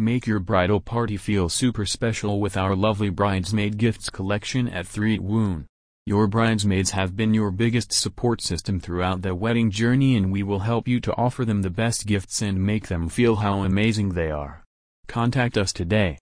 Make your bridal party feel super special with our lovely bridesmaid gifts collection at 3 Woon. Your bridesmaids have been your biggest support system throughout the wedding journey and we will help you to offer them the best gifts and make them feel how amazing they are. Contact us today.